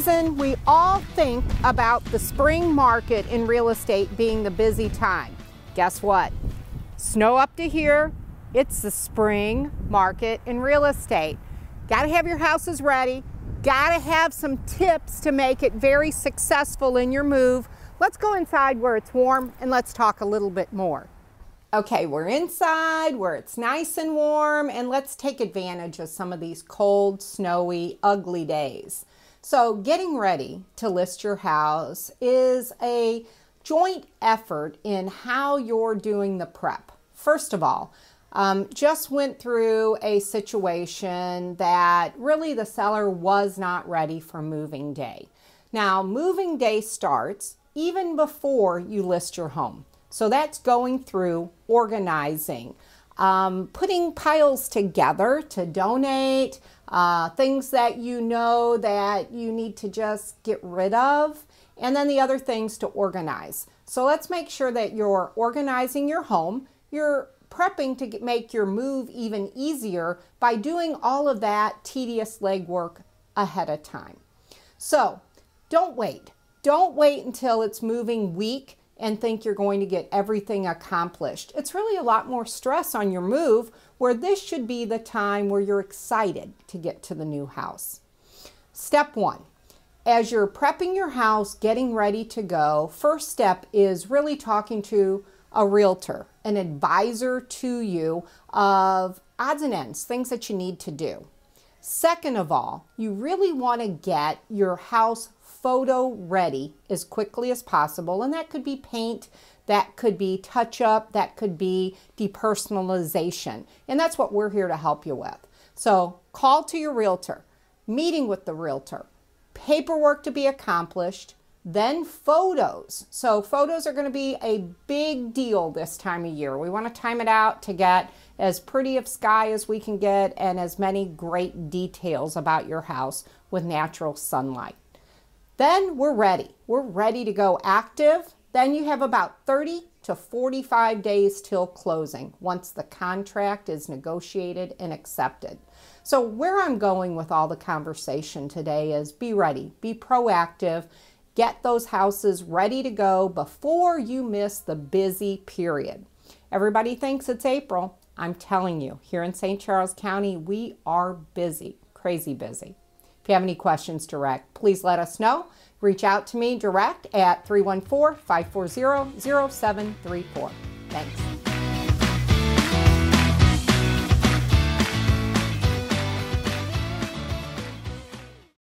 reason we all think about the spring market in real estate being the busy time. Guess what? Snow up to here, it's the spring market in real estate. Got to have your houses ready, got to have some tips to make it very successful in your move. Let's go inside where it's warm and let's talk a little bit more. Okay, we're inside where it's nice and warm and let's take advantage of some of these cold, snowy, ugly days. So getting ready to list your house is a joint effort in how you're doing the prep. First of all, um, just went through a situation that really the seller was not ready for moving day. Now, moving day starts even before you list your home. So that's going through organizing, um, putting piles together to donate, uh, things that you know that you need to just get rid of, and then the other things to organize. So let's make sure that you're organizing your home. You're prepping to make your move even easier by doing all of that tedious legwork ahead of time. So don't wait. Don't wait until it's moving week and think you're going to get everything accomplished. It's really a lot more stress on your move where this should be the time where you're excited to get to the new house. Step one, as you're prepping your house, getting ready to go, first step is really talking to a realtor, an advisor to you of odds and ends, things that you need to do. Second of all, you really want to get your house photo ready as quickly as possible. And that could be paint, that could be touch up, that could be depersonalization. And that's what we're here to help you with. So call to your realtor, meeting with the realtor, paperwork to be accomplished, then photos. So photos are going to be a big deal this time of year. We want to time it out to get as pretty of sky as we can get and as many great details about your house with natural sunlight. Then we're ready. We're ready to go active. Then you have about 30 to 45 days till closing once the contract is negotiated and accepted. So where I'm going with all the conversation today is be ready, be proactive, get those houses ready to go before you miss the busy period. Everybody thinks it's April. I'm telling you, here in St. Charles County, we are busy, crazy busy. If you have any questions direct, please let us know. Reach out to me direct at 314 540 0734. Thanks.